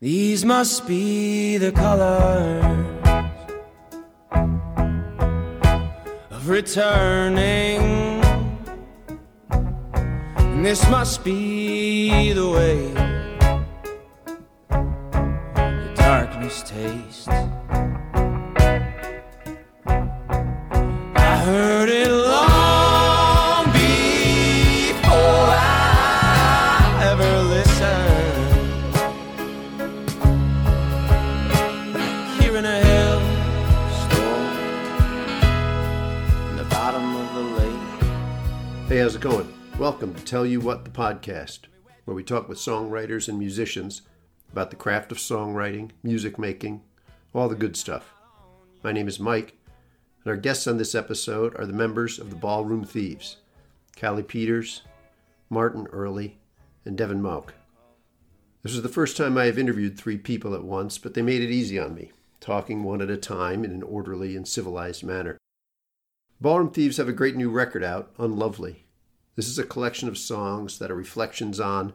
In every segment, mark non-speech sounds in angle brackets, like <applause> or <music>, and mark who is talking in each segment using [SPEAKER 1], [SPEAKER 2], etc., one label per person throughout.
[SPEAKER 1] These must be the colors of returning. And this must be the way the darkness tastes.
[SPEAKER 2] Welcome to Tell You What the podcast, where we talk with songwriters and musicians about the craft of songwriting, music making, all the good stuff. My name is Mike, and our guests on this episode are the members of the Ballroom Thieves Callie Peters, Martin Earley, and Devin Mauch. This is the first time I have interviewed three people at once, but they made it easy on me, talking one at a time in an orderly and civilized manner. Ballroom Thieves have a great new record out, Unlovely. This is a collection of songs that are reflections on,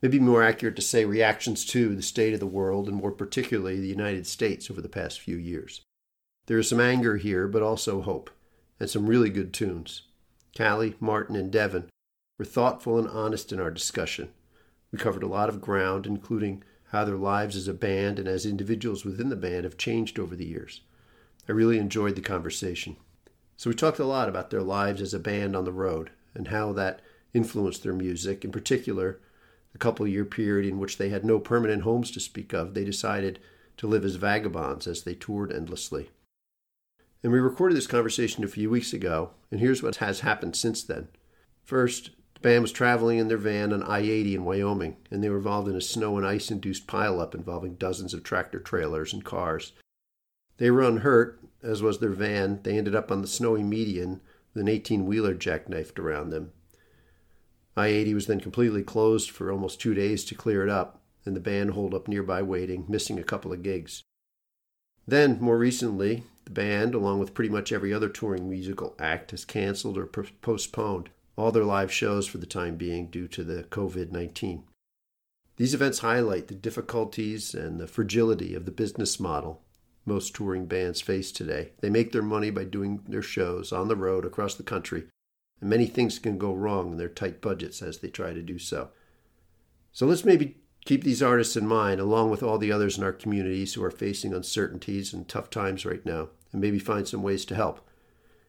[SPEAKER 2] maybe more accurate to say reactions to, the state of the world and more particularly the United States over the past few years. There is some anger here, but also hope, and some really good tunes. Callie, Martin, and Devin were thoughtful and honest in our discussion. We covered a lot of ground, including how their lives as a band and as individuals within the band have changed over the years. I really enjoyed the conversation. So we talked a lot about their lives as a band on the road and how that influenced their music. In particular, the couple year period in which they had no permanent homes to speak of, they decided to live as vagabonds as they toured endlessly. And we recorded this conversation a few weeks ago, and here's what has happened since then. First, the band was traveling in their van on I 80 in Wyoming, and they were involved in a snow and ice induced pileup involving dozens of tractor trailers and cars. They were unhurt, as was their van. They ended up on the snowy median with an 18 wheeler jackknifed around them. I 80 was then completely closed for almost two days to clear it up, and the band holed up nearby waiting, missing a couple of gigs. Then, more recently, the band, along with pretty much every other touring musical act, has canceled or postponed all their live shows for the time being due to the COVID 19. These events highlight the difficulties and the fragility of the business model most touring bands face today. They make their money by doing their shows on the road across the country, and many things can go wrong in their tight budgets as they try to do so. So let's maybe keep these artists in mind, along with all the others in our communities who are facing uncertainties and tough times right now, and maybe find some ways to help.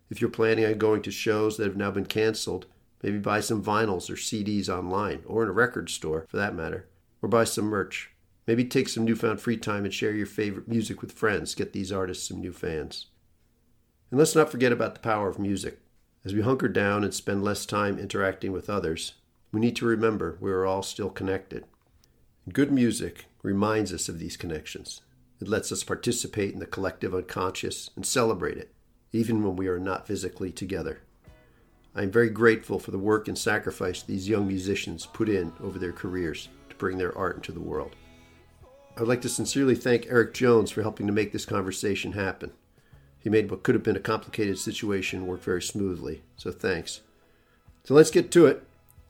[SPEAKER 2] If you're planning on going to shows that have now been canceled, maybe buy some vinyls or CDs online, or in a record store for that matter, or buy some merch. Maybe take some newfound free time and share your favorite music with friends. Get these artists some new fans. And let's not forget about the power of music. As we hunker down and spend less time interacting with others, we need to remember we are all still connected. Good music reminds us of these connections. It lets us participate in the collective unconscious and celebrate it, even when we are not physically together. I am very grateful for the work and sacrifice these young musicians put in over their careers to bring their art into the world. I would like to sincerely thank Eric Jones for helping to make this conversation happen. He made what could have been a complicated situation work very smoothly, so thanks. So let's get to it.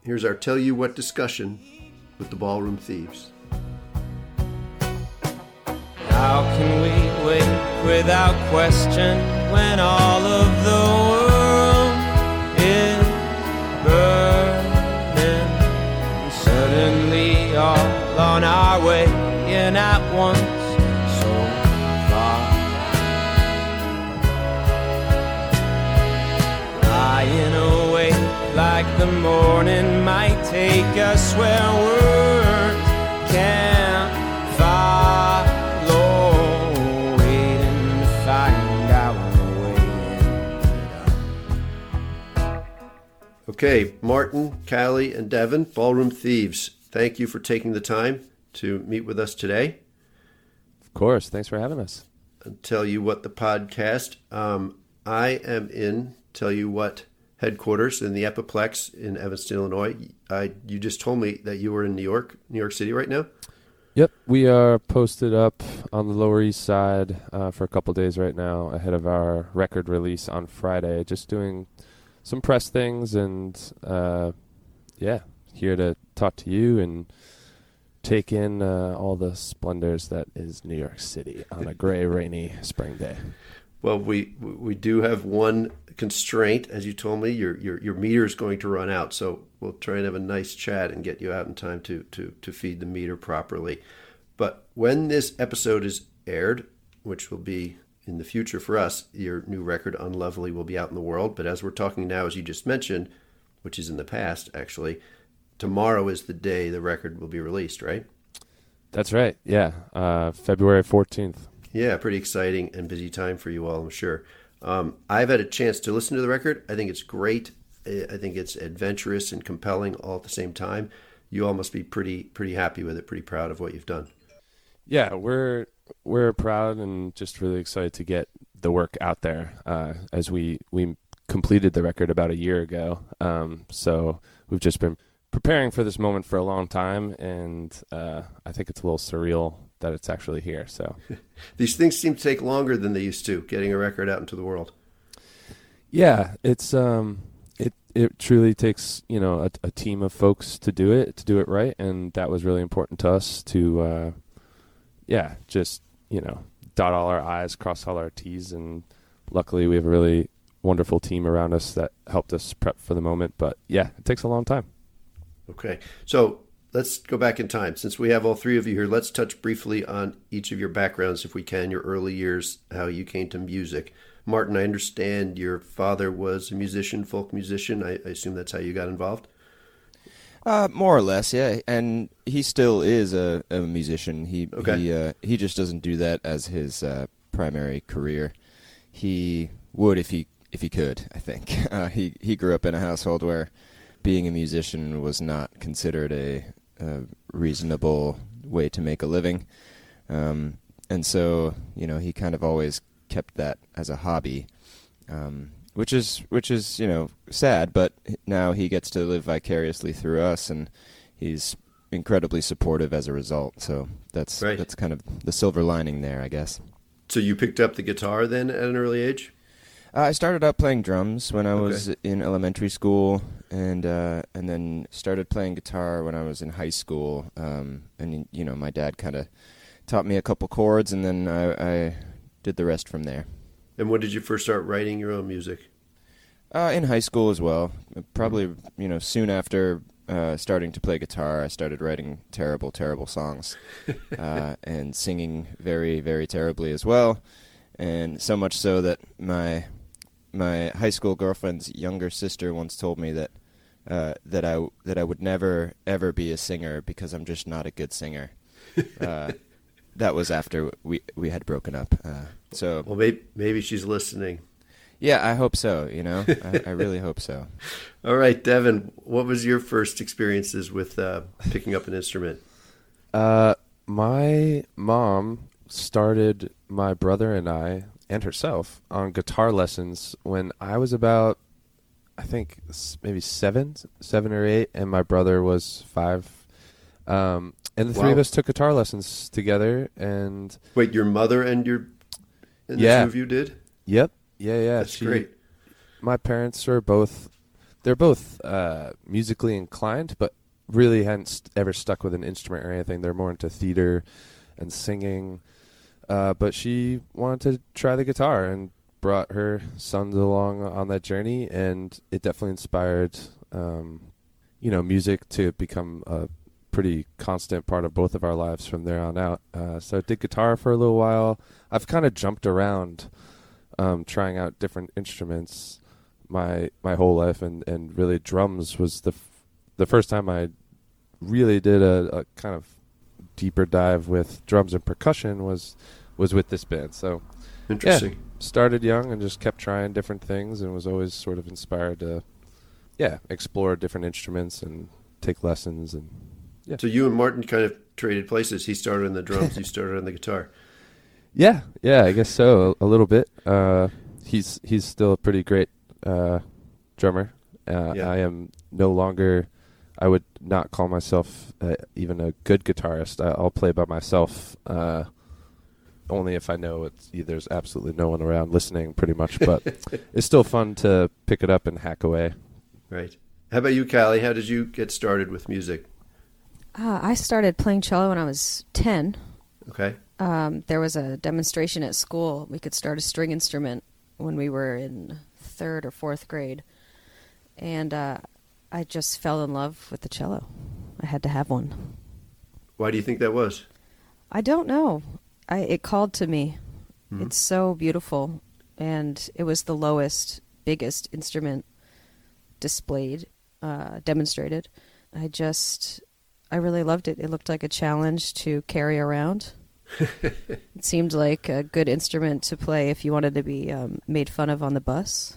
[SPEAKER 2] Here's our Tell You What discussion with the Ballroom Thieves.
[SPEAKER 1] How can we wait without question when all of the world is burning? Suddenly all on our way in at once so far. Lying awake like the morning might take us where words can't follow. Waiting to find our way.
[SPEAKER 2] Okay, Martin, Callie, and Devin, Ballroom Thieves, thank you for taking the time to meet with us today.
[SPEAKER 3] Of course. Thanks for having us.
[SPEAKER 2] And tell you what the podcast. Um, I am in Tell You What headquarters in the Epiplex in Evanston, Illinois. I, you just told me that you were in New York, New York City right now.
[SPEAKER 3] Yep, we are posted up on the Lower East Side uh, for a couple days right now ahead of our record release on Friday. Just doing some press things and uh, yeah, here to talk to you and take in uh, all the splendors that is New York City on a gray, <laughs> rainy spring day.
[SPEAKER 2] Well, we we do have one constraint, as you told me. Your your your meter is going to run out, so we'll try and have a nice chat and get you out in time to to to feed the meter properly. But when this episode is aired, which will be in the future for us, your new record Unlovely will be out in the world. But as we're talking now, as you just mentioned, which is in the past actually, tomorrow is the day the record will be released, right?
[SPEAKER 3] That's right. Yeah, uh, February fourteenth.
[SPEAKER 2] Yeah, pretty exciting and busy time for you all, I'm sure. Um, I've had a chance to listen to the record. I think it's great. I think it's adventurous and compelling all at the same time. You all must be pretty pretty happy with it, pretty proud of what you've done.
[SPEAKER 3] Yeah, we're we're proud and just really excited to get the work out there. Uh, as we we completed the record about a year ago, um, so we've just been preparing for this moment for a long time, and uh, I think it's a little surreal that it's actually here. So <laughs>
[SPEAKER 2] these things seem to take longer than they used to, getting a record out into the world.
[SPEAKER 3] Yeah, it's um, it it truly takes you know a, a, team of folks to do it to do it right, and that was really important to us to, uh, yeah, just you know dot all our i's, cross all our t's, and luckily we have a really wonderful team around us that helped us prep for the moment. But yeah, it takes a long time.
[SPEAKER 2] Okay, so let's go back in time. Since we have all three of you here, let's touch briefly on each of your backgrounds, if we can, your early years, how you came to music. Martin, I understand your father was a musician, folk musician. I, I assume that's how you got involved.
[SPEAKER 4] Uh, more or less, yeah. And he still is a, a musician. He
[SPEAKER 2] okay.
[SPEAKER 4] he uh, he just doesn't do that as his uh, primary career. He would if he if he could. I think <laughs> uh, he he grew up in a household where being a musician was not considered a a reasonable way to make a living. Um, and so, you know, he kind of always kept that as a hobby, um, which is which is you know sad. But now he gets to live vicariously through us, and he's incredibly supportive as a result. So that's
[SPEAKER 2] right.
[SPEAKER 4] that's kind of the silver lining there, I guess.
[SPEAKER 2] So you picked up the guitar then at an early age.
[SPEAKER 4] Uh, I started out playing drums when I was okay. in elementary school, and uh, and then started playing guitar when I was in high school. Um, and you know, my dad kind of taught me a couple chords, and then I, I, did the rest from there.
[SPEAKER 2] And when did you first start writing your own music?
[SPEAKER 4] Uh, in high school as well. Probably you know soon after uh, starting to play guitar, I started writing terrible, terrible songs, <laughs> uh, and singing very, very terribly as well. And so much so that my my high school girlfriend's younger sister once told me that uh, that I that I would never ever be a singer because I'm just not a good singer. <laughs> Uh, that was after we we had broken up. Uh, so
[SPEAKER 2] well, maybe maybe she's listening.
[SPEAKER 4] Yeah, I hope so. You know, I, I, really <laughs> hope so.
[SPEAKER 2] All right, Devin, what was your first experiences with uh, picking up an instrument?
[SPEAKER 3] Uh, my mom started my brother and I and herself on guitar lessons when I was about, I think maybe seven, seven or eight, and my brother was five. Um, and the wow. three of us took guitar lessons together. And
[SPEAKER 2] wait, your mother and your and yeah. the two of you did?
[SPEAKER 3] Yep. Yeah, yeah.
[SPEAKER 2] That's she, great.
[SPEAKER 3] My parents are both. They're both uh, musically inclined, but really hadn't st- ever stuck with an instrument or anything. They're more into theater and singing. Uh, but she wanted to try the guitar and brought her sons along on that journey, and it definitely inspired, um, you know, music to become a pretty constant part of both of our lives from there on out. Uh, so I did guitar for a little while. I've kind of jumped around, um, trying out different instruments my my whole life, and, and really drums was the f- the first time I really did a, a kind of deeper dive with drums and percussion was was with this band. So
[SPEAKER 2] interesting.
[SPEAKER 3] Yeah, started young and just kept trying different things, and was always sort of inspired to, yeah, explore different instruments and take lessons and yeah.
[SPEAKER 2] So you and Martin kind of traded places. He started on the drums. you started on the guitar. <laughs>
[SPEAKER 3] Yeah, yeah, I guess so. A, a little bit. Uh, he's he's still a pretty great uh, drummer. Uh, yeah. I am no longer. I would not call myself uh, even a good guitarist. I, will play by myself uh, only if I know it's there's absolutely no one around listening, pretty much. But <laughs> it's still fun to pick it up and hack away.
[SPEAKER 2] Right. How about you, Callie? How did you get started with music?
[SPEAKER 5] Uh, I started playing cello when I was 10.
[SPEAKER 2] Okay.
[SPEAKER 5] Um, there was a demonstration at school. We could start a string instrument when we were in third or fourth grade. And uh, I just fell in love with the cello. I had to have one.
[SPEAKER 2] Why do you think that was?
[SPEAKER 5] I don't know. I it called to me.
[SPEAKER 2] Mhm.
[SPEAKER 5] It's so beautiful, and it was the lowest, biggest instrument displayed, uh, demonstrated. I just, I really loved it. It looked like a challenge to carry around. <laughs> it seemed like a good instrument to play if you wanted to be um, made fun of on the bus,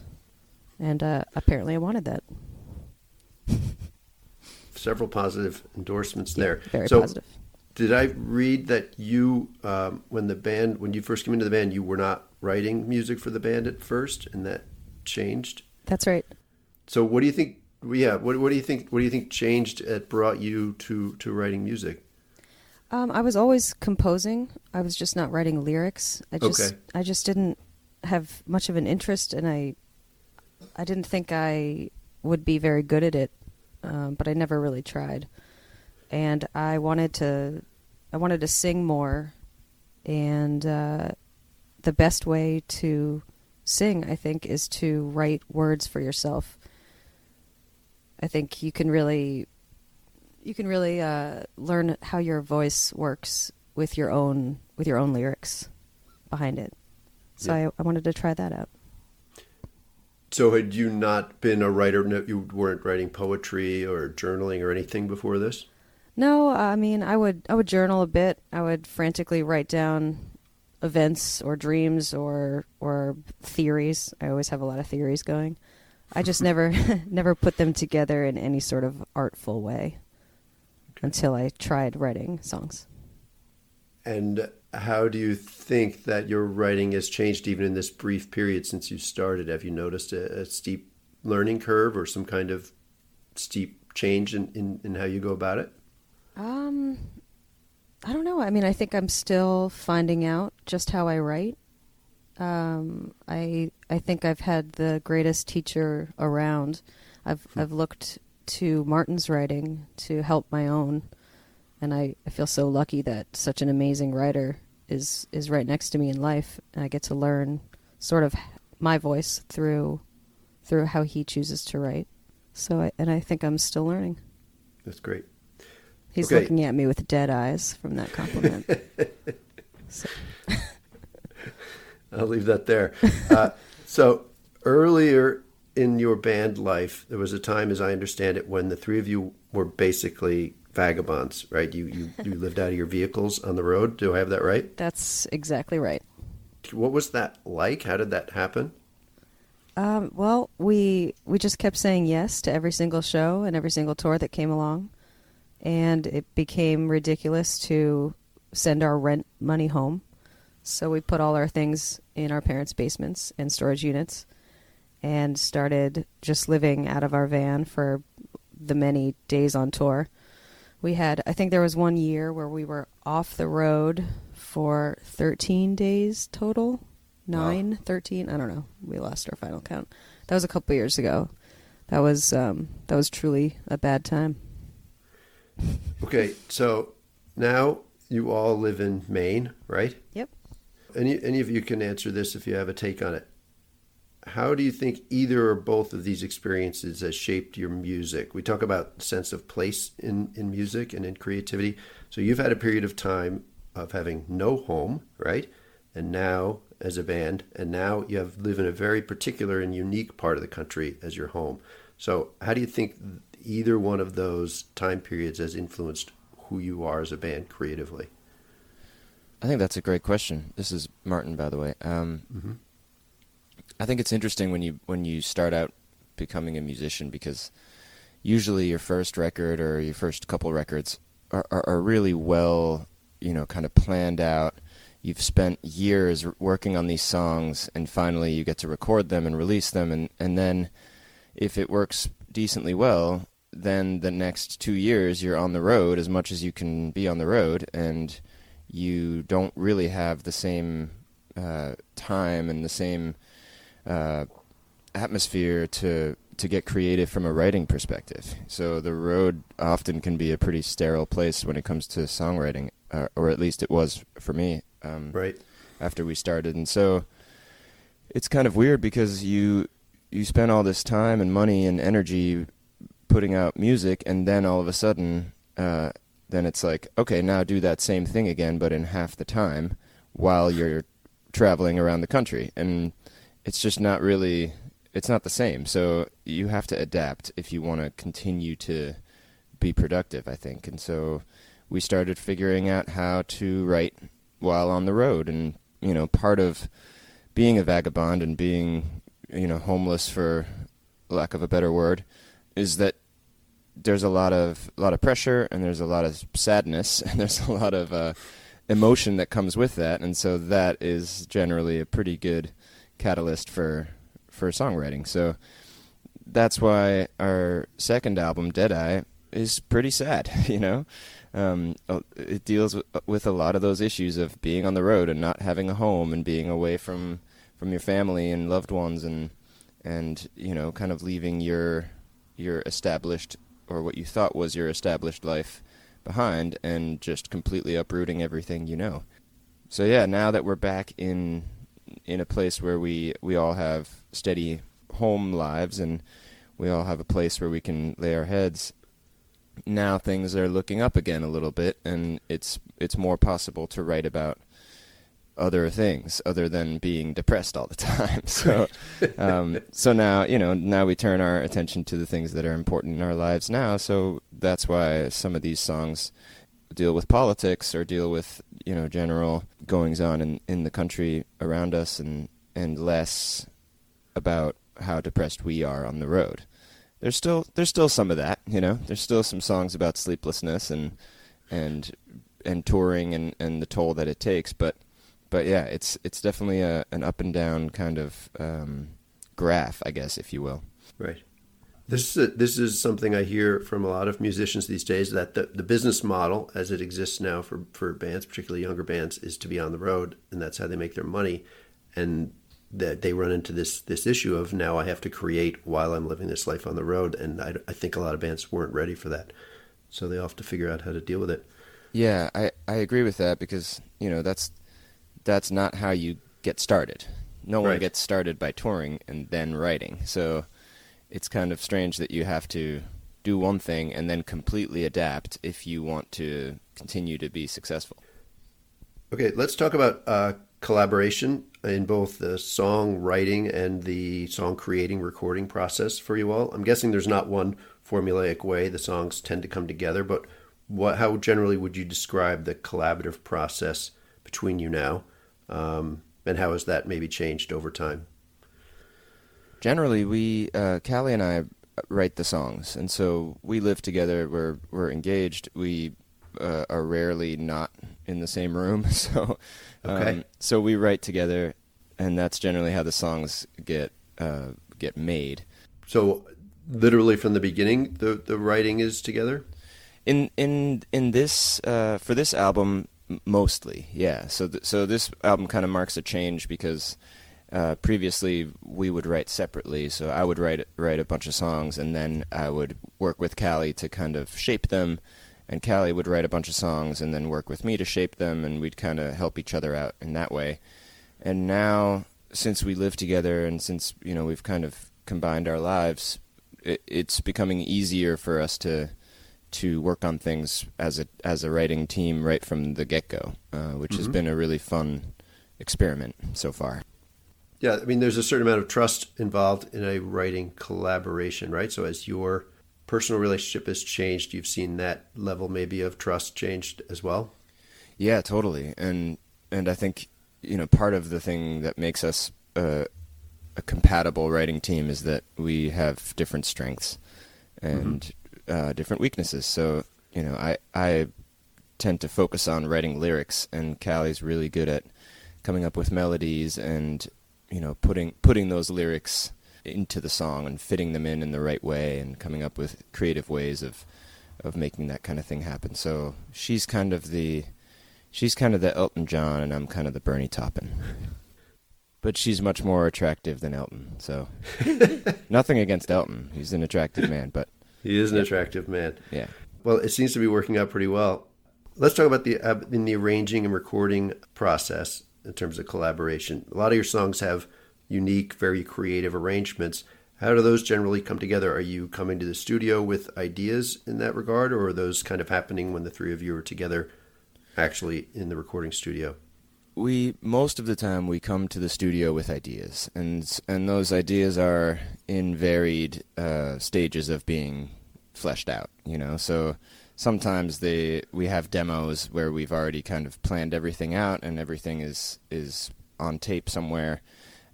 [SPEAKER 5] and uh, apparently I wanted that.
[SPEAKER 2] Several positive endorsements
[SPEAKER 5] Yeah,
[SPEAKER 2] there.
[SPEAKER 5] very
[SPEAKER 2] so,
[SPEAKER 5] positive.
[SPEAKER 2] Did I read that you, um, when the band, when you first came into the band, you were not writing music for the band at first, and that changed?
[SPEAKER 5] That's right.
[SPEAKER 2] So, what do you think? Yeah, what, what do you think? What do you think changed that brought you to to writing music?
[SPEAKER 5] Um, I was always composing. I was just not writing lyrics. I just
[SPEAKER 2] Okay.
[SPEAKER 5] I just didn't have much of an interest, and I I didn't think I would be very good at it. Um, but I never really tried, and I wanted to I wanted to sing more, and uh, the best way to sing, I think, is to write words for yourself. I think you can really you can really uh, learn how your voice works with your own with your own lyrics behind it. So
[SPEAKER 2] Yeah.
[SPEAKER 5] I, I wanted to try that out.
[SPEAKER 2] So, had you not been a writer? No, you weren't writing poetry or journaling or anything before this.
[SPEAKER 5] No, I mean I would I would journal a bit. I would frantically write down events or dreams or or theories. I always have a lot of theories going. I just <laughs> never <laughs> never put them together in any sort of artful way until I tried writing songs.
[SPEAKER 2] And how do you think that your writing has changed even in this brief period since you started? Have you noticed a, a steep learning curve or some kind of steep change in, in, in how you go about it?
[SPEAKER 5] Um, I don't know. I mean, I think I'm still finding out just how I write. Um, I I think I've had the greatest teacher around. I've I've looked to Martin's writing to help my own, and I, I feel so lucky that such an amazing writer is is right next to me in life, and I get to learn sort of my voice through through how he chooses to write. So I, and I think I'm still learning.
[SPEAKER 2] That's great.
[SPEAKER 5] He's
[SPEAKER 2] Okay.
[SPEAKER 5] looking at me with dead eyes from that compliment. <laughs> so,
[SPEAKER 2] I'll leave that there. Uh, <laughs> so earlier in your band life, there was a time, as I understand it, when the three of you were basically vagabonds, right? You you, <laughs> you lived out of your vehicles on the road. Do I have that right?
[SPEAKER 5] that's exactly right.
[SPEAKER 2] What was that like? How did that happen?
[SPEAKER 5] Um, well, we we just kept saying yes to every single show and every single tour that came along, and it became ridiculous to send our rent money home. So we put all our things in our parents' basements and storage units, and started just living out of our van for the many days on tour. We had, I think there was one year where we were off the road for 13 days total. Nine, 13, I don't know. We lost our final count. That was a couple years ago. That was um, that was truly a bad time.
[SPEAKER 2] Okay, so now you all live in Maine, right?
[SPEAKER 5] Yep.
[SPEAKER 2] Any any of you can answer this if you have a take on it. How do you think either or both of these experiences has shaped your music? We talk about sense of place in, in music and in creativity. So you've had a period of time of having no home, right? And now as a band, and now you have live in a very particular and unique part of the country as your home. So how do you think either one of those time periods has influenced who you are as a band creatively?
[SPEAKER 4] I think that's a great question. This is Martin, by the way. Um,
[SPEAKER 2] Mhm.
[SPEAKER 4] I think it's interesting when you when you start out becoming a musician because usually your first record or your first couple records are, are, are really well, you know, kind of planned out. You've spent years working on these songs, and finally you get to record them and release them, and, and then if it works decently well, then the next two years you're on the road as much as you can be on the road, and you don't really have the same uh, time and the same uh, atmosphere to to get creative from a writing perspective. So the road often can be a pretty sterile place when it comes to songwriting, uh, or at least it was for me. Um,
[SPEAKER 2] Right.
[SPEAKER 4] after we started, and so it's kind of weird because you you spend all this time and money and energy putting out music, and then all of a sudden, uh, then it's like, okay, now do that same thing again, but in half the time, while you're traveling around the country, and it's just not really, it's not the same. So you have to adapt if you want to continue to be productive, I think, and so we started figuring out how to write while on the road and you know part of being a vagabond and being you know homeless for lack of a better word is that there's a lot of a lot of pressure and there's a lot of sadness <laughs> and there's a lot of uh, emotion that comes with that. And so that is generally a pretty good catalyst for for songwriting. So that's why our second album Deadeye is pretty sad <laughs> you know? Um, it deals with, with a lot of those issues of being on the road and not having a home and being away from from your family and loved ones and and you know kind of leaving your your established or what you thought was your established life behind and just completely uprooting everything you know. So yeah, now that we're back in in a place where we we all have steady home lives and we all have a place where we can lay our heads now things are looking up again a little bit and it's it's more possible to write about other things other than being depressed all the <laughs> time. So um, so now you know now we turn our attention to the things that are important in our lives now. So that's why some of these songs deal with politics or deal with you know general goings on in in the country around us and and less about how depressed we are on the road. There's still there's still some of that, you know. There's still some songs about sleeplessness and and and touring and, and the toll that it takes, but but yeah, it's it's definitely a an up and down kind of um, graph, I guess, if you will.
[SPEAKER 2] Right. This is, a, this is something I hear from a lot of musicians these days that the, the business model as it exists now for, for bands, particularly younger bands, is to be on the road, and that's how they make their money. And that they run into this this issue of now I have to create while I'm living this life on the road, and I, I think a lot of bands weren't ready for that, so they all have to figure out how to deal with it.
[SPEAKER 4] Yeah, I, I agree with that because you know that's that's not how you get started. No one
[SPEAKER 2] Right.
[SPEAKER 4] gets started by touring and then writing. So it's kind of strange that you have to do one thing and then completely adapt if you want to continue to be successful.
[SPEAKER 2] Okay, let's talk about uh, collaboration in both the song writing and the song creating recording process for you all. I'm guessing there's not one formulaic way the songs tend to come together, but what how generally would you describe the collaborative process between you now, um, and how has that maybe changed over time?
[SPEAKER 4] Generally, we uh, Callie and I write the songs, and so we live together. We're we're engaged. We uh, are rarely not in the same room, <laughs> so
[SPEAKER 2] Okay.
[SPEAKER 4] um, so we write together, and that's generally how the songs get uh, get made.
[SPEAKER 2] So, literally from the beginning, the the writing is together.
[SPEAKER 4] In in in this uh, for this album, mostly, yeah. So th- so this album kind of marks a change because uh, previously we would write separately. So I would write write a bunch of songs, and then I would work with Callie to kind of shape them, and Callie would write a bunch of songs, and then work with me to shape them, and we'd kind of help each other out in that way. And now, since we live together, and since you know we've kind of combined our lives, it, it's becoming easier for us to to work on things as a as a writing team right from the get go, uh, which has
[SPEAKER 2] Mhm.
[SPEAKER 4] been a really fun experiment so far.
[SPEAKER 2] Yeah, I mean, there's a certain amount of trust involved in a writing collaboration, right? So as your personal relationship has changed, you've seen that level maybe of trust changed as well.
[SPEAKER 4] Yeah, totally. And and I think you know part of the thing that makes us uh, a compatible writing team is that we have different strengths and uh, different weaknesses. So you know, I I tend to focus on writing lyrics, and Callie's really good at coming up with melodies and you know putting putting those lyrics into the song and fitting them in in the right way and coming up with creative ways of of making that kind of thing happen. So she's kind of the she's kind of the Elton John and I'm kind of the Bernie Taupin. but she's much more attractive than Elton. So <laughs> nothing against Elton. He's an attractive man, but
[SPEAKER 2] He is an attractive man.
[SPEAKER 4] yeah.
[SPEAKER 2] Well, it seems to be working out pretty well. Let's talk about the uh, in the arranging and recording process in terms of collaboration. A lot of your songs have unique, very creative arrangements. How do those generally come together? Are you coming to the studio with ideas in that regard, or are those kind of happening when the three of you are together, actually in the recording studio?
[SPEAKER 4] We most of the time we come to the studio with ideas and and those ideas are in varied uh, stages of being fleshed out you know? So sometimes they we have demos where we've already kind of planned everything out and everything is is on tape somewhere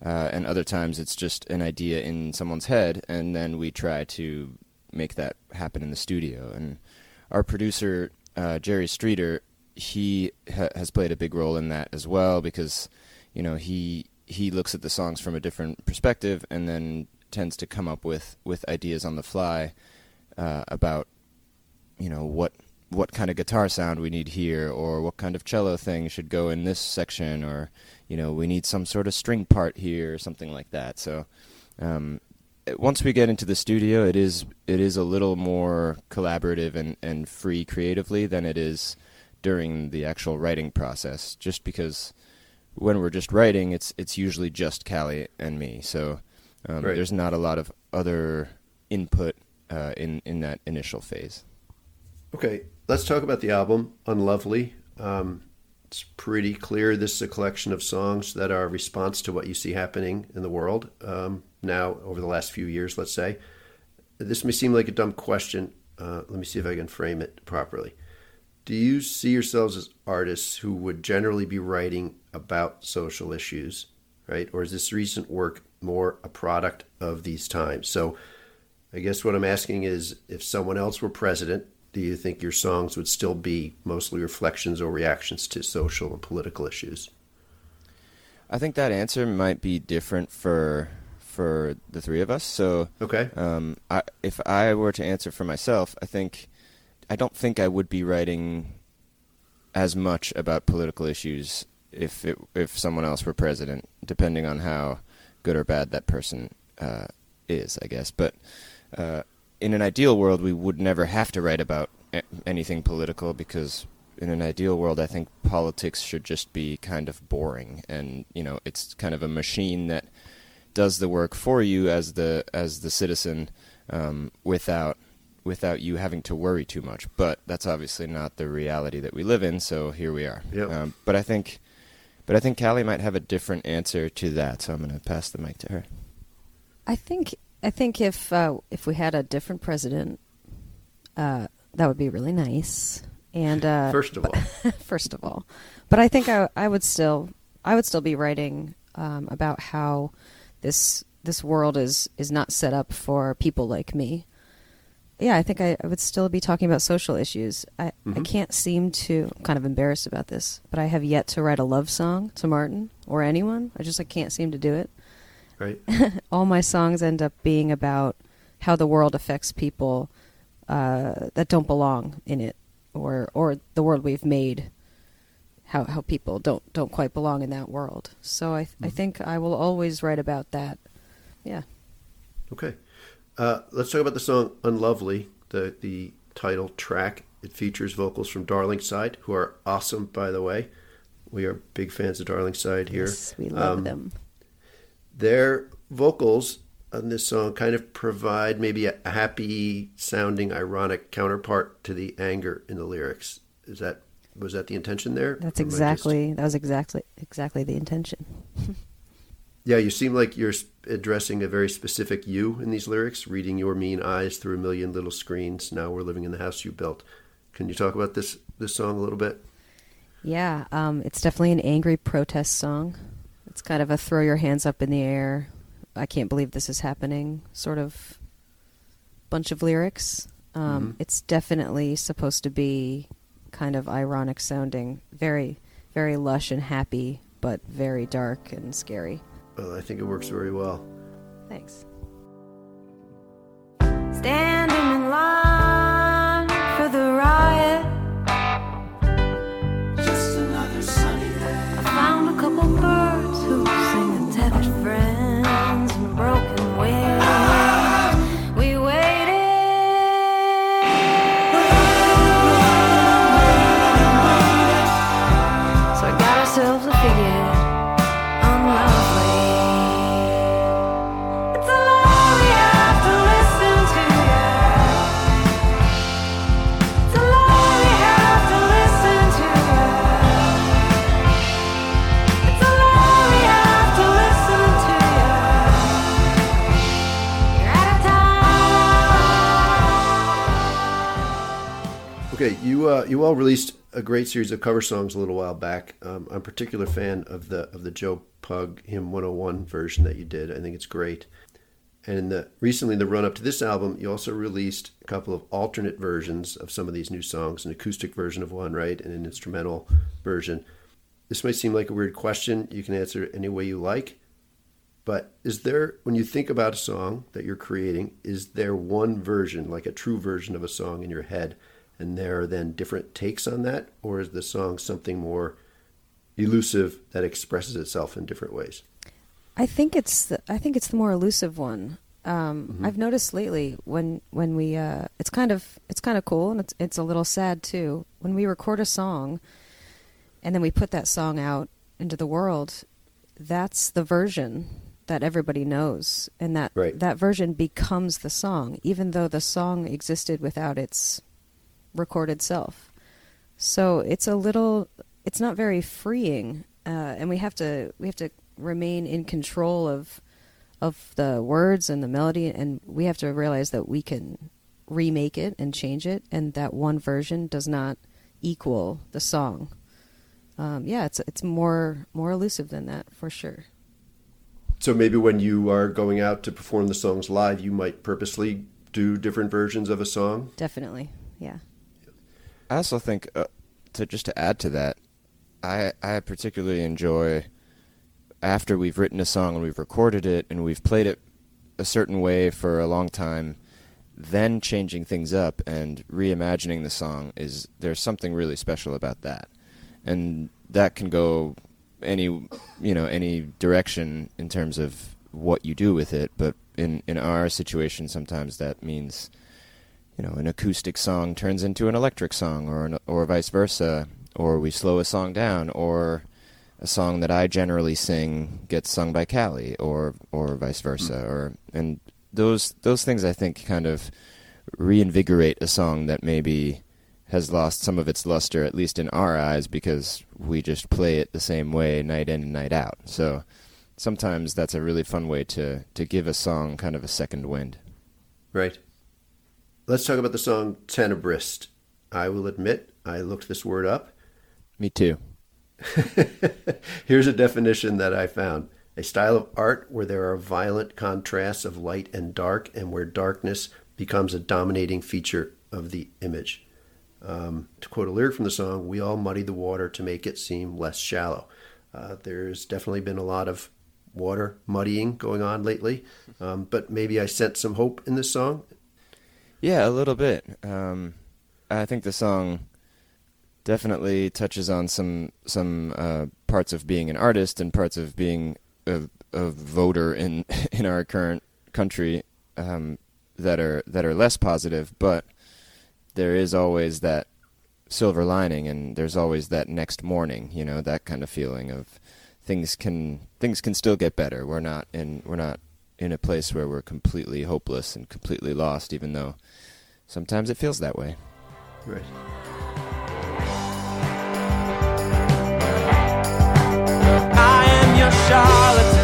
[SPEAKER 4] uh, and other times it's just an idea in someone's head and then we try to make that happen in the studio. And our producer uh, Jerry Streeter he ha- has played a big role in that as well because you know he he looks at the songs from a different perspective and then tends to come up with with ideas on the fly uh, about you know what what kind of guitar sound we need here or what kind of cello thing should go in this section or you know we need some sort of string part here or something like that. So um, once we get into the studio it is it is a little more collaborative and, and free creatively than it is during the actual writing process just because when we're just writing it's it's usually just Callie and me so um,
[SPEAKER 2] Right.
[SPEAKER 4] there's not a lot of other input uh, in in that initial phase
[SPEAKER 2] Okay, let's talk about the album, Unlovely. Um, it's pretty clear this is a collection of songs that are a response to what you see happening in the world um, now over the last few years, let's say. This may seem like a dumb question. Uh, let me see if I can frame it properly. Do you see yourselves as artists who would generally be writing about social issues, right? Or is this recent work more a product of these times? So I guess what I'm asking is if someone else were president, do you think your songs would still be mostly reflections or reactions to social and political issues?
[SPEAKER 4] I think that answer might be different for for the three of us so
[SPEAKER 2] Okay.
[SPEAKER 4] Um, I, if I were to answer for myself, I think I don't think I would be writing as much about political issues if it, if someone else were president, depending on how good or bad that person uh, is, I guess. But uh, in an ideal world, we would never have to write about anything political because in an ideal world, I think politics should just be kind of boring, and you know, it's kind of a machine that does the work for you as the as the citizen um, without without you having to worry too much. But that's obviously not the reality that we live in. So here we are.
[SPEAKER 2] Yep.
[SPEAKER 4] Um, but I think, but I think Callie might have a different answer to that. So I'm going to pass the mic to her.
[SPEAKER 5] I think I think if uh, if we had a different president, uh, that would be really nice. And uh,
[SPEAKER 2] First of all, <laughs>
[SPEAKER 5] first of all, but I think I, I would still I would still be writing um, about how this this world is is not set up for people like me. Yeah, I think I, I would still be talking about social issues. I, I can't seem to. I'm kind of embarrassed about this, but I have yet to write a love song to Martin or anyone. I just I can't seem to do it
[SPEAKER 2] right? <laughs>
[SPEAKER 5] all my songs end up being about how the world affects people uh, that don't belong in it, or or the world we've made. How how people don't don't quite belong in that world. So I I think I will always write about that. Yeah.
[SPEAKER 2] Okay. Uh, let's talk about the song "Unlovely," the the title track. It features vocals from Darlingside, who are awesome, by the way. We are big fans of Darlingside here.
[SPEAKER 5] Yes, we love
[SPEAKER 2] Um,
[SPEAKER 5] them.
[SPEAKER 2] Their vocals on this song kind of provide maybe a, happy sounding, ironic counterpart to the anger in the lyrics. Is that was that the intention there?
[SPEAKER 5] That's
[SPEAKER 2] I just-
[SPEAKER 5] exactly that was exactly exactly the intention. <laughs>
[SPEAKER 2] Yeah, you seem like you're addressing a very specific you in these lyrics, reading your mean eyes through a million little screens. Now we're living in the house you built. Can you talk about this this song a little bit?
[SPEAKER 5] Yeah, um, it's definitely an angry protest song. It's kind of a throw your hands up in the air. I can't believe this is happening sort of bunch of lyrics. Um,
[SPEAKER 2] Mhm.
[SPEAKER 5] It's definitely supposed to be kind of ironic sounding, very, very lush and happy, but very dark and scary.
[SPEAKER 2] Well, I think it works very well.
[SPEAKER 5] Thanks.
[SPEAKER 6] Standing in line for the riot.
[SPEAKER 2] You all released a great series of cover songs a little while back. Um, I'm a particular fan of the of the Joe Pug Hymn 101 version that you did. I think it's great. And the recently in the run up to this album, you also released a couple of alternate versions of some of these new songs, an acoustic version of one, right, and an instrumental version. This might seem like a weird question. You can answer any way you like. But is there, when you think about a song that you're creating, is there one version, like a true version of a song in your head, and there are then different takes on that? Or is the song something more elusive that expresses itself in different ways?
[SPEAKER 5] I think it's the, I think it's the more elusive one. Um,
[SPEAKER 2] Mm-hmm.
[SPEAKER 5] I've noticed lately when when we uh, it's kind of it's kind of cool and it's it's a little sad too when we record a song and then we put that song out into the world. That's the version that everybody knows, and that
[SPEAKER 2] Right.
[SPEAKER 5] that version becomes the song, even though the song existed without its recorded self. So it's a little, it's not very freeing, uh, and we have to we have to remain in control of of the words and the melody, and we have to realize that we can remake it and change it, and that one version does not equal the song. Um, yeah, it's it's more more elusive than that for sure.
[SPEAKER 2] So maybe when you are going out to perform the songs live, you might purposely do different versions of a song.
[SPEAKER 5] Definitely, yeah.
[SPEAKER 4] I also think uh, to just to add to that, I I particularly enjoy after we've written a song and we've recorded it and we've played it a certain way for a long time, then changing things up and reimagining the song is there's something really special about that, and that can go any you know any direction in terms of what you do with it. But in in our situation, sometimes that means you know, an acoustic song turns into an electric song, or an, or vice versa, or we slow a song down, or a song that I generally sing gets sung by Callie, or or vice versa, hmm. or and those those things I think kind of reinvigorate a song that maybe has lost some of its luster, at least in our eyes, because we just play it the same way night in and night out. So sometimes that's a really fun way to to give a song kind of a second wind.
[SPEAKER 2] Right. Let's talk about the song Tenebrist. I will admit, I looked this word up.
[SPEAKER 4] Me too. <laughs>
[SPEAKER 2] Here's a definition that I found a style of art where there are violent contrasts of light and dark, and where darkness becomes a dominating feature of the image. Um, to quote a lyric from the song, we all muddy the water to make it seem less shallow. Uh, there's definitely been a lot of water muddying going on lately, um, but maybe I sense some hope in this song.
[SPEAKER 4] Yeah, a little bit. Um, I think the song definitely touches on some some uh, parts of being an artist and parts of being a, a voter in <laughs> in our current country um, that are that are less positive. But there is always that silver lining, and there's always that next morning. You know, that kind of feeling of things can things can still get better. We're not in we're not in a place where we're completely hopeless and completely lost, even though sometimes it feels that way.
[SPEAKER 2] Right.
[SPEAKER 1] I am your charlatan.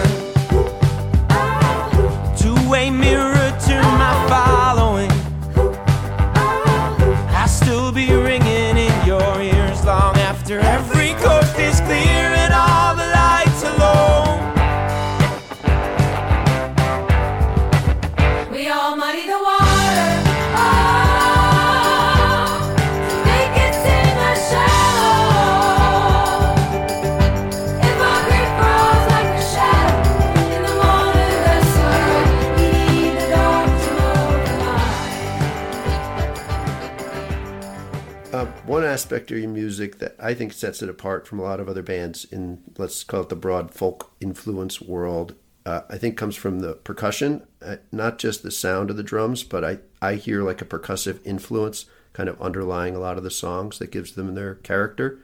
[SPEAKER 2] Aspect of your music that I think sets it apart from a lot of other bands in, let's call it the broad folk influence world, uh, I think comes from the percussion, uh, not just the sound of the drums, but I, I hear like a percussive influence kind of underlying a lot of the songs that gives them their character.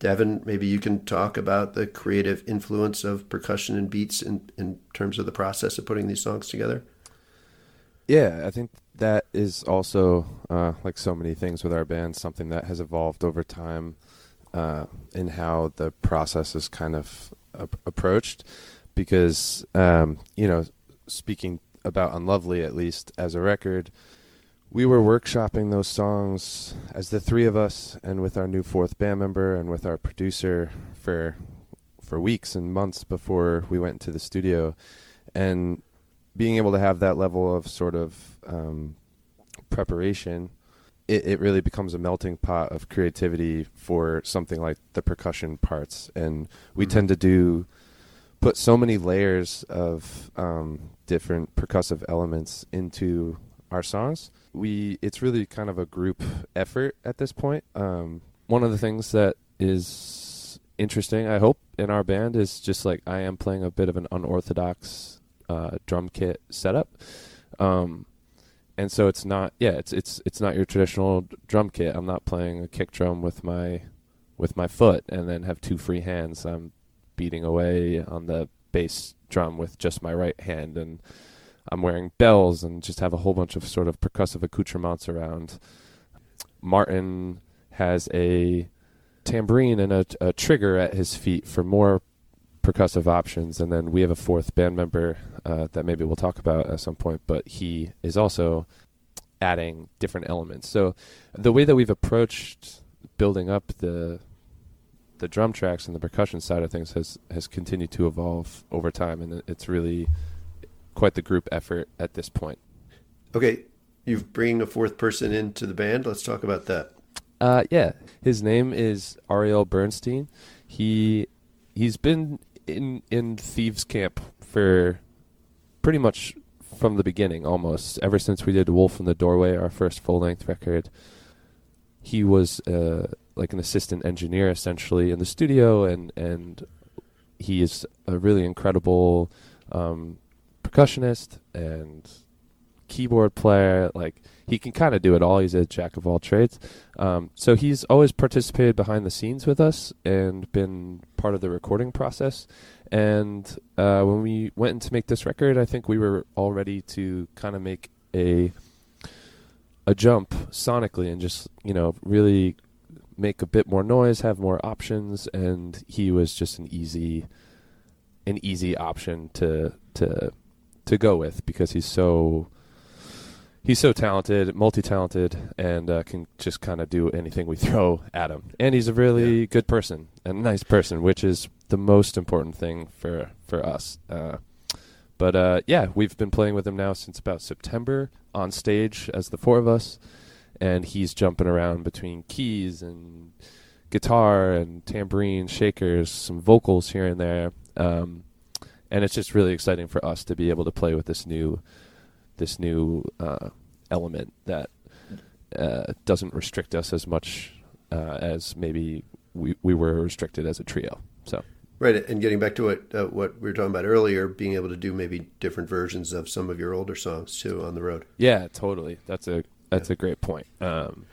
[SPEAKER 2] Devin, maybe you can talk about the creative influence of percussion and beats in, in terms of the process of putting these songs together.
[SPEAKER 3] Yeah, I think that is also uh, like so many things with our band, something that has evolved over time uh, in how the process is kind of ap- approached. Because um, you know, speaking about Unlovely, at least as a record, we were workshopping those songs as the three of us and with our new fourth band member and with our producer for for weeks and months before we went into the studio and being able to have that level of sort of um, preparation it, it really becomes a melting pot of creativity for something like the percussion parts and we
[SPEAKER 2] Mhm.
[SPEAKER 3] tend to do put so many layers of um, different percussive elements into our songs. We it's really kind of a group effort at this point. Um, one of the things that is interesting, I hope, in our band is just like I am playing a bit of an unorthodox uh, drum kit setup. Um, and so it's not yeah it's it's it's not your traditional drum kit. I'm not playing a kick drum with my with my foot and then have two free hands. I'm beating away on the bass drum with just my right hand and I'm wearing bells and just have a whole bunch of sort of percussive accoutrements around. Martin has a tambourine and a, a trigger at his feet for more percussive options, and then we have a fourth band member uh, that maybe we'll talk about at some point. But he is also adding different elements. So the way that we've approached building up the the drum tracks and the percussion side of things has has continued to evolve over time, and it's really quite the group effort at this point.
[SPEAKER 2] Okay, you've bringing a fourth person into the band. Let's talk about that.
[SPEAKER 3] Uh, yeah, his name is Ariel Bernstein. He he's been in in thieves camp for pretty much from the beginning, almost ever since we did Wolf in the Doorway, our first full length record. He was uh, like an assistant engineer essentially in the studio, and and he is a really incredible um, percussionist and keyboard player. Like he can kind of do it all. He's a jack of all trades. Um, so he's always participated behind the scenes with us and been part of the recording process. And uh, when we went in to make this record, I think we were all ready to kind of make a a jump sonically and just you know really make a bit more noise, have more options, and he was just an easy an easy option to to to go with because he's so he's so talented, multi-talented, and uh, can just kind of do anything we <laughs> throw at him. And he's a really good person, a nice person, which is the most important thing for for us. Uh, but uh, yeah, we've been playing with him now since about September on stage as the four of us, and he's jumping around between keys and guitar and tambourine, shakers, some vocals here and there. Um, and it's just really exciting for us to be able to play with this new this new uh, element that uh, doesn't restrict us as much uh, as maybe we we were restricted as a trio. So
[SPEAKER 2] Right, and getting back to what uh, what we were talking about earlier, being able to do maybe different versions of some of your older songs too on the road.
[SPEAKER 3] yeah, totally. That's a that's a great point. Um,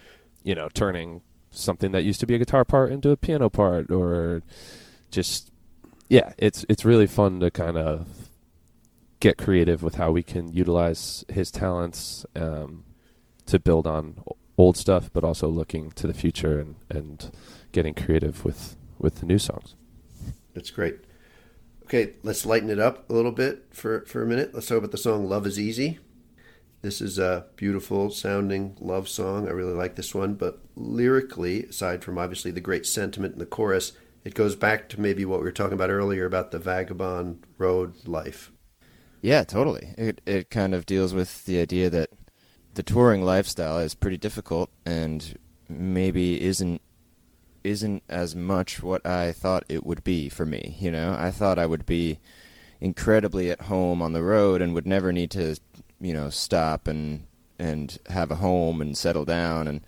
[SPEAKER 3] you know, turning something that used to be a guitar part into a piano part, or just yeah, it's it's really fun to kind of get creative with how we can utilize his talents um, to build on old stuff, but also looking to the future and, and getting creative with, with the new songs.
[SPEAKER 2] That's great. Okay, let's lighten it up a little bit for for a minute. Let's talk about the song "Love Is Easy." This is a beautiful sounding love song. I really like this one, but lyrically, aside from obviously the great sentiment in the chorus, it goes back to maybe what we were talking about earlier about the vagabond road life.
[SPEAKER 4] Yeah, totally. It it kind of deals with the idea that the touring lifestyle is pretty difficult and maybe isn't isn't as much what I thought it would be for me, you know? I thought I would be incredibly at home on the road and would never need to, you know, stop and and have a home and settle down and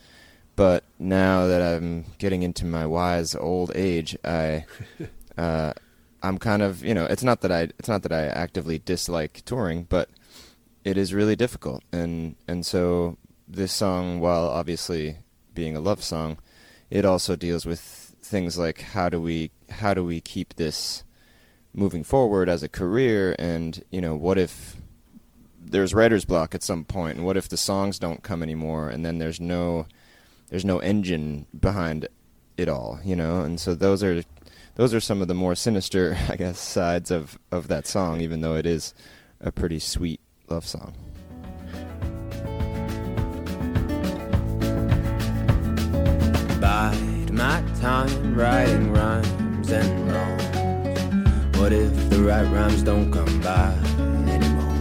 [SPEAKER 4] but now that I'm getting into my wise old age, I <laughs> uh I'm kind of you know it's not that I it's not that I actively dislike touring, but it is really difficult, and and so this song, while obviously being a love song, it also deals with things like how do we how do we keep this moving forward as a career, and you know what if there's writer's block at some point, and what if the songs don't come anymore, and then there's no there's no engine behind it all, you know, and so those are those are some of the more sinister, <laughs> I guess, sides of, of that song, even though it is a pretty sweet love song.
[SPEAKER 1] Bide my time writing rhymes and wrongs. What if the right rhymes don't come by anymore?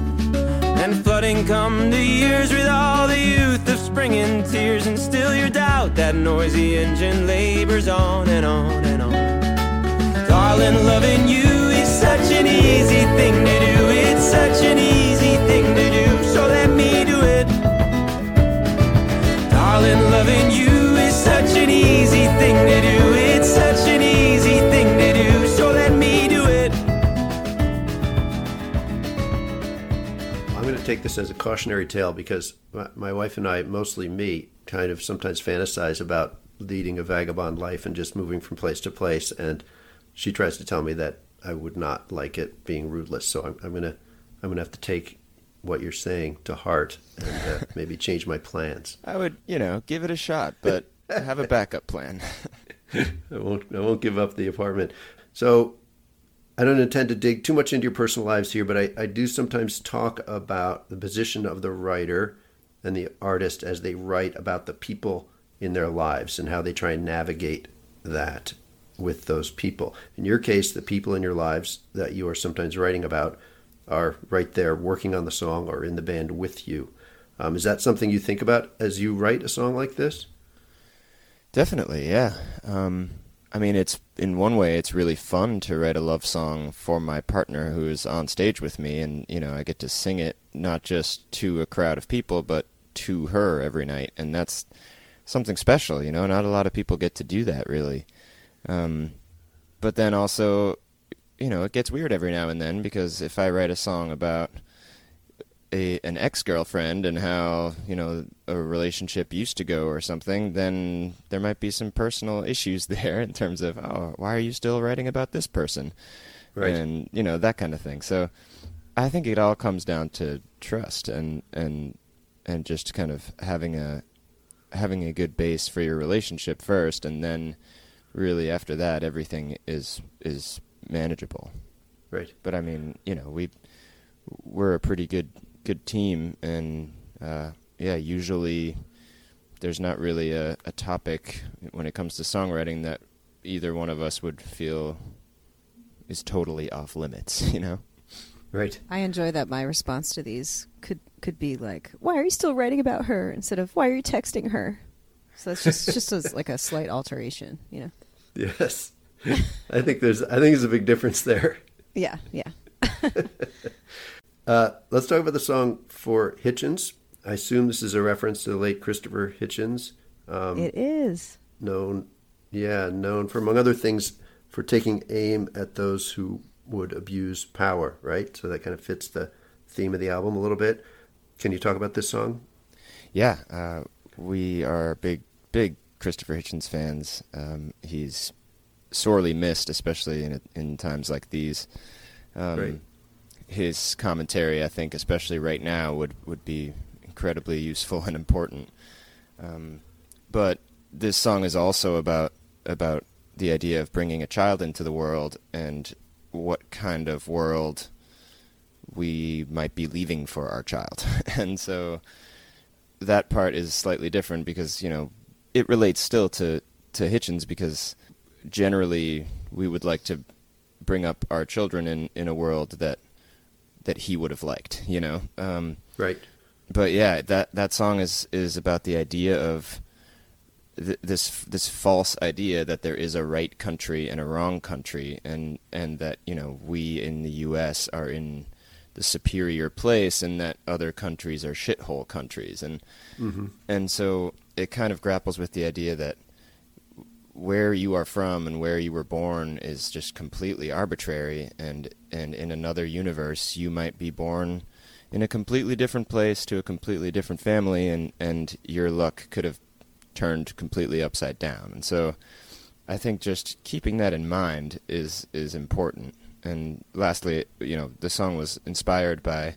[SPEAKER 1] And flooding come the years with all the youth of spring and tears, and still your doubt that noisy engine labors on and on and on. Darling, loving you is such an easy thing to do. It's such an easy thing to do. So let me do it. Darling, loving you is such an easy thing to do. It's such an easy thing to do. So let me do it.
[SPEAKER 2] I'm going to take this as a cautionary tale because my, my wife and I, mostly me, kind of sometimes fantasize about leading a vagabond life and just moving from place to place. And she tries to tell me that I would not like it being rootless. So I'm, I'm going to I'm to have to take what you're saying to heart and uh, <laughs> maybe change my plans.
[SPEAKER 4] I would, you know, give it a shot, but have a backup plan. <laughs>
[SPEAKER 2] I won't I won't give up the apartment. So I don't intend to dig too much into your personal lives here, but I, I do sometimes talk about the position of the writer and the artist as they write about the people in their lives and how they try and navigate that with those people. In your case, the people in your lives that you are sometimes writing about are right there working on the song or in the band with you. Um, is that something you think about as you write a song like this?
[SPEAKER 4] Definitely, yeah. Um, I mean, it's in one way, it's really fun to write a love song for my partner who is on stage with me, and you know, I get to sing it not just to a crowd of people, but to her every night, and that's something special. You know, not a lot of people get to do that really. Um, but then also, you know, it gets weird every now and then because if I write a song about a an ex girlfriend and how you know a relationship used to go or something, then there might be some personal <laughs> issues there in terms of oh, why are you still writing about this person,
[SPEAKER 2] Right.
[SPEAKER 4] and you know that kind of thing. So I think it all comes down to trust and and and just kind of having a having a good base for your relationship first, and then really after that everything is is manageable
[SPEAKER 2] Right.
[SPEAKER 4] but I mean, you know, we we're a pretty good good team, and uh, yeah, usually there's not really a, a topic when it comes to songwriting that either one of us would feel is totally off limits. <laughs> You know,
[SPEAKER 2] Right.
[SPEAKER 5] I enjoy that my response to these could could be like, "Why are you still writing about her?" instead of "Why are you texting her?" So that's just just as like a slight alteration, you know.
[SPEAKER 2] Yes. I think there's I think there's a big difference there.
[SPEAKER 5] Yeah, yeah. <laughs>
[SPEAKER 2] Uh, let's talk about the song for Hitchens. I assume this is a reference to the late Christopher Hitchens, um,
[SPEAKER 5] it is.
[SPEAKER 2] known, yeah, known for among other things for taking aim at those who would abuse power. Right. So that kind of fits the theme of the album a little bit. Can you talk about this song?
[SPEAKER 4] yeah, uh, we are big big Christopher Hitchens fans. Um, he's sorely missed, especially in in times like these. Um,
[SPEAKER 2] Right.
[SPEAKER 4] His commentary, I think, especially right now, would would be incredibly useful and important. Um, but this song is also about about the idea of bringing a child into the world and what kind of world we might be leaving for our child. <laughs> and so that part is slightly different because, you know, it relates still to, to Hitchens because generally we would like to bring up our children in, in a world that that he would have liked, you know. Um,
[SPEAKER 2] Right.
[SPEAKER 4] but yeah, that that song is is about the idea of th- this this false idea that there is a right country and a wrong country, and and that you know we in the U.S. are in the superior place, and that other countries are shithole countries, and and so it kind of grapples with the idea that where you are from and where you were born is just completely arbitrary and and in another universe you might be born in a completely different place to a completely different family and and your luck could have turned completely upside down. And so I think just keeping that in mind is is important. And lastly you know the song was inspired by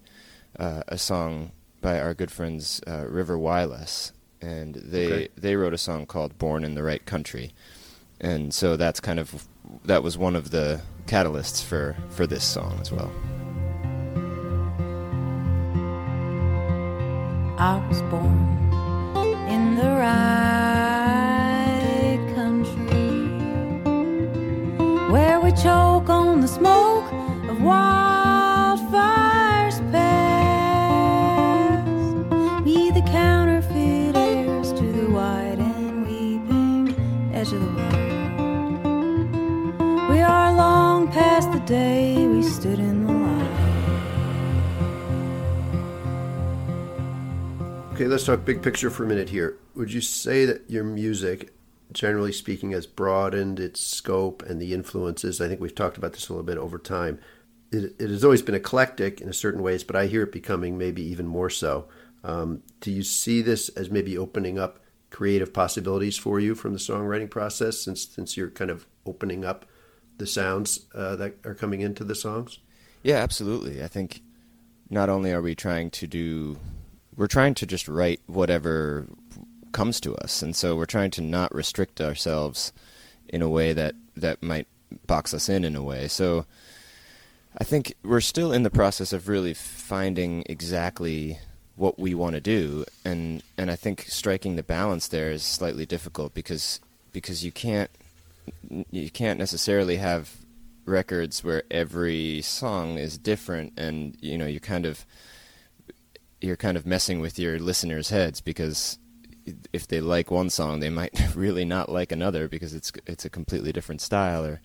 [SPEAKER 4] uh, a song by our good friends uh, River Whyless and they
[SPEAKER 2] okay.
[SPEAKER 4] they wrote a song called "Born in the Right Country," and so that's kind of that was one of the catalysts for for this song as well.
[SPEAKER 6] I was born in the right country where we choke on the smoke of wine. Day we stood in the light.
[SPEAKER 2] Okay, let's talk big picture for a minute here. Would you say that your music, generally speaking, has broadened its scope and the influences? I think we've talked about this a little bit over time. It, it has always been eclectic in a certain ways, but I hear it becoming maybe even more so. Um, do you see this as maybe opening up creative possibilities for you from the songwriting process, since since you're kind of opening up the sounds uh, that are coming into the songs?
[SPEAKER 4] Yeah, absolutely. I think not only are we trying to do, we're trying to just write whatever comes to us, and so we're trying to not restrict ourselves in a way that that might box us in in a way. So I think we're still in the process of really finding exactly what we want to do, and and I think striking the balance there is slightly difficult because because you can't you can't necessarily have records where every song is different and you know you're kind of you're kind of messing with your listeners' heads because if they like one song, they might <laughs> really not like another because it's it's a completely different style or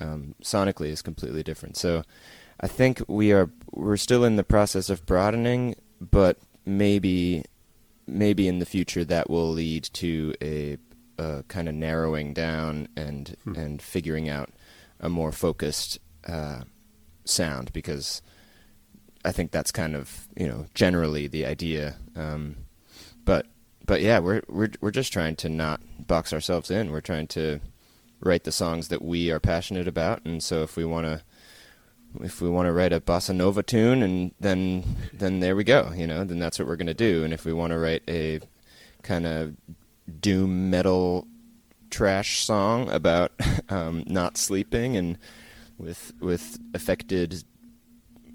[SPEAKER 4] um, sonically is completely different. So I think we are we're still in the process of broadening, but maybe maybe in the future that will lead to a, a kind of narrowing down and and figuring out a more focused uh, sound because I think that's kind of you know generally the idea. Um, but but yeah, we're we're we're just trying to not box ourselves in. We're trying to write the songs that we are passionate about, and so if we want to if we want to write a bossa nova tune, and then then there we go. You know, then that's what we're gonna do. And if we want to write a kind of doom metal trash song about <laughs> um, not sleeping and with with affected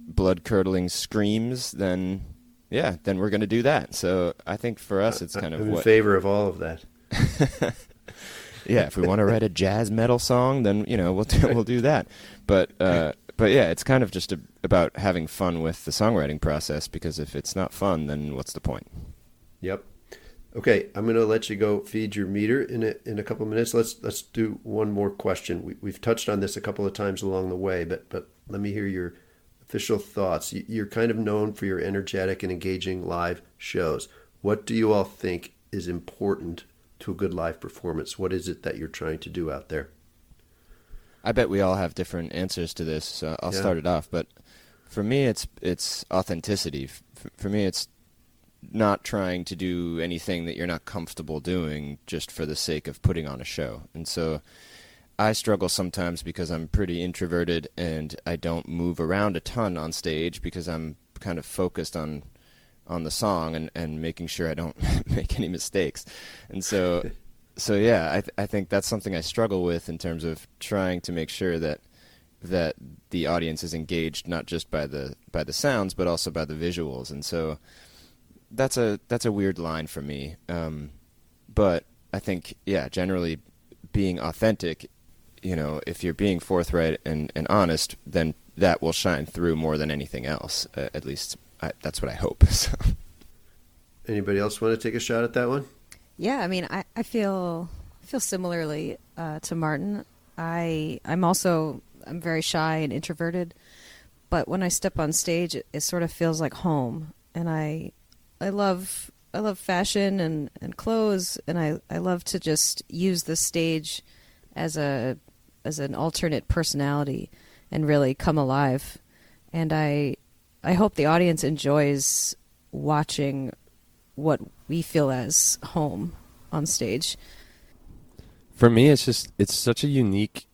[SPEAKER 4] blood curdling screams, then yeah, then we're going to do that. So I think for us, it's kind
[SPEAKER 2] I'm
[SPEAKER 4] of
[SPEAKER 2] in
[SPEAKER 4] what.
[SPEAKER 2] favor of all of that. <laughs>
[SPEAKER 4] yeah, if we want to write a jazz metal song, then you know we'll do, <laughs> we'll do that. But uh, but yeah, it's kind of just a, about having fun with the songwriting process because if it's not fun, then what's the point?
[SPEAKER 2] Yep. Okay, I'm going to let you go feed your meter in a, in a couple of minutes. Let's let's do one more question. We, we've touched on this a couple of times along the way, but but let me hear your official thoughts. You- You're kind of known for your energetic and engaging live shows. What do you all think is important to a good live performance? What is it that you're trying to do out there?
[SPEAKER 4] I bet we all have different answers to this, so I'll
[SPEAKER 2] Yeah.
[SPEAKER 4] start it off. But for me, it's it's authenticity. F- For me, it's not trying to do anything that you're not comfortable doing just for the sake of putting on a show. And so I struggle sometimes because I'm pretty introverted and I don't move around a ton on stage because I'm kind of focused on on the song and, and making sure I don't <laughs> make any mistakes. And so so yeah, I th- I think that's something I struggle with in terms of trying to make sure that that the audience is engaged not just by the by the sounds but also by the visuals. And so that's a that's a weird line for me. Um, but I think yeah, generally being authentic, you know, if you're being forthright and, and honest, then that will shine through more than anything else. Uh, at least I, that's what I hope. <laughs> So.
[SPEAKER 2] Anybody else want to take a shot at that one?
[SPEAKER 5] Yeah, I mean, I, I feel feel similarly uh, to Martin. I I'm also I'm very shy and introverted, but when I step on stage, it, it sort of feels like home, and I I love I love fashion and, and clothes, and I, I love to just use the stage as a as an alternate personality and really come alive. And I I hope the audience enjoys watching what we feel as home on stage.
[SPEAKER 3] For me, it's just it's such a unique.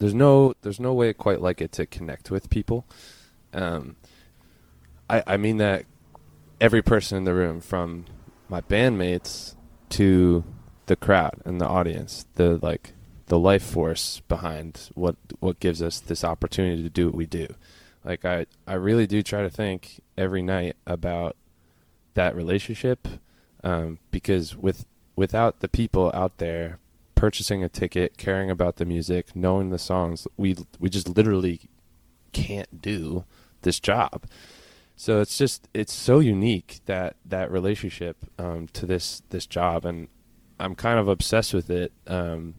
[SPEAKER 3] There's no there's no way quite like it to connect with people. Um, I I mean that every person in the room, from my bandmates to the crowd and the audience, the like the life force behind what what gives us this opportunity to do what we do. Like I I really do try to think every night about that relationship um, because with without the people out there purchasing a ticket, caring about the music, knowing the songs, we we just literally can't do this job. So it's just it's so unique that that relationship um, to this this job, and I'm kind of obsessed with it, um,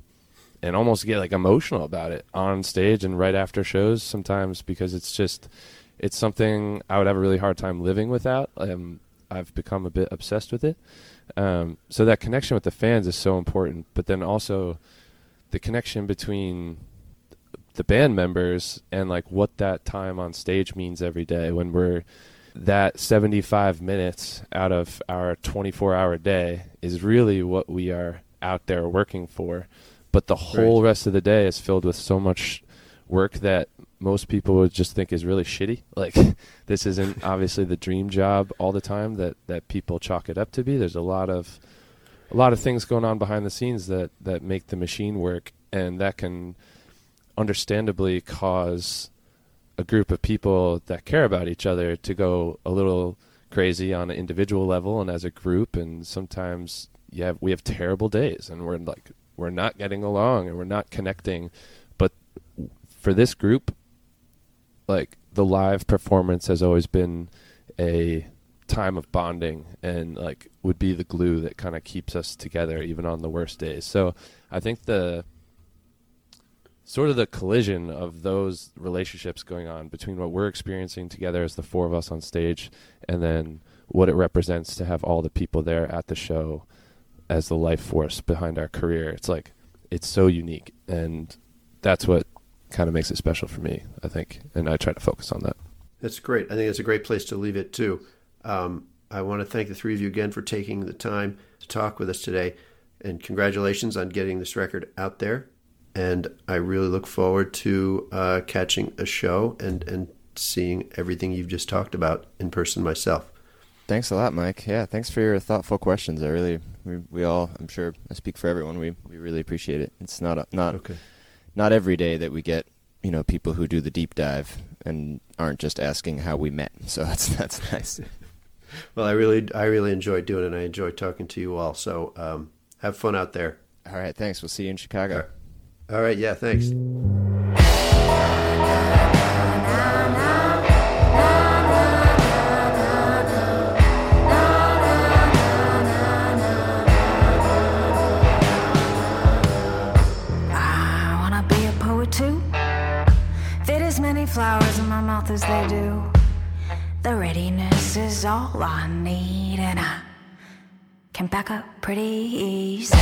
[SPEAKER 3] and almost get like emotional about it on stage and right after shows sometimes because it's just it's something I would have a really hard time living without. Um, I've become a bit obsessed with it. Um, so that connection with the fans is so important, but then also the connection between the band members and like what that time on stage means every day when we're that 75 minutes out of our 24 hour day is really what we are out there working for. But the whole
[SPEAKER 2] Right.
[SPEAKER 3] rest of the day is filled with so much work that most people would just think is really shitty. <laughs> Like this isn't <laughs> obviously the dream job all the time that that people chalk it up to be. There's a lot of a lot of things going on behind the scenes that that make the machine work and that can understandably cause a group of people that care about each other to go a little crazy on an individual level and as a group and sometimes we have terrible days and we're like we're not getting along and we're not connecting. But for this group like the live performance has always been a time of bonding and like would be the glue that kind of keeps us together even on the worst days. So i think the sort of the collision of those relationships going on between what we're experiencing together as the four of us on stage and then what it represents to have all the people there at the show as the life force behind our career it's like it's so unique and that's what kind of makes it special for me i think and i try to focus on that
[SPEAKER 2] That's great. I think that's a great place to leave it too. Um, I want to thank the three of you again for taking the time to talk with us today, and congratulations on getting this record out there. And I really look forward to uh, catching a show and and seeing everything you've just talked about in person myself.
[SPEAKER 4] Thanks a lot, Mike. Yeah, thanks for your thoughtful questions. I really, we, we all, I'm sure, I speak for everyone. We we really appreciate it. It's not not
[SPEAKER 2] Okay.
[SPEAKER 4] not every day that we get you know people who do the deep dive and aren't just asking how we met. So <laughs> that's that's nice. <laughs>
[SPEAKER 2] Well, I really I really enjoyed doing it. and I enjoy talking to you all. So um, have fun out there.
[SPEAKER 4] All right, thanks. We'll see you in Chicago.
[SPEAKER 2] All right. Yeah. Thanks.
[SPEAKER 6] I wanna be a poet too. Fit as many flowers in my mouth as they do. The readiness is all I need, and I can back up pretty easy.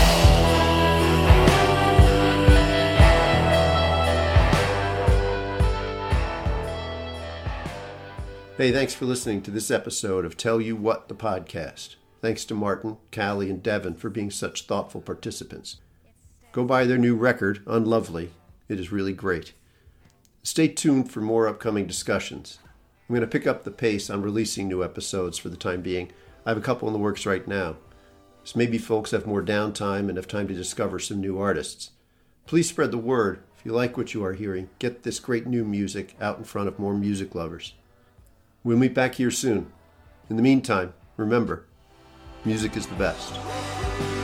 [SPEAKER 2] Hey, thanks for listening to this episode of Tell You What the podcast. Thanks to Martin, Callie, and Devin for being such thoughtful participants. Go buy their new record, Unlovely. It is really great. Stay tuned for more upcoming discussions. I'm going to pick up the pace on releasing new episodes for the time being. I have a couple in the works right now. So maybe folks have more downtime and have time to discover some new artists. Please spread the word. If you like what you are hearing, get this great new music out in front of more music lovers. We'll meet back here soon. In the meantime, remember, music is the best.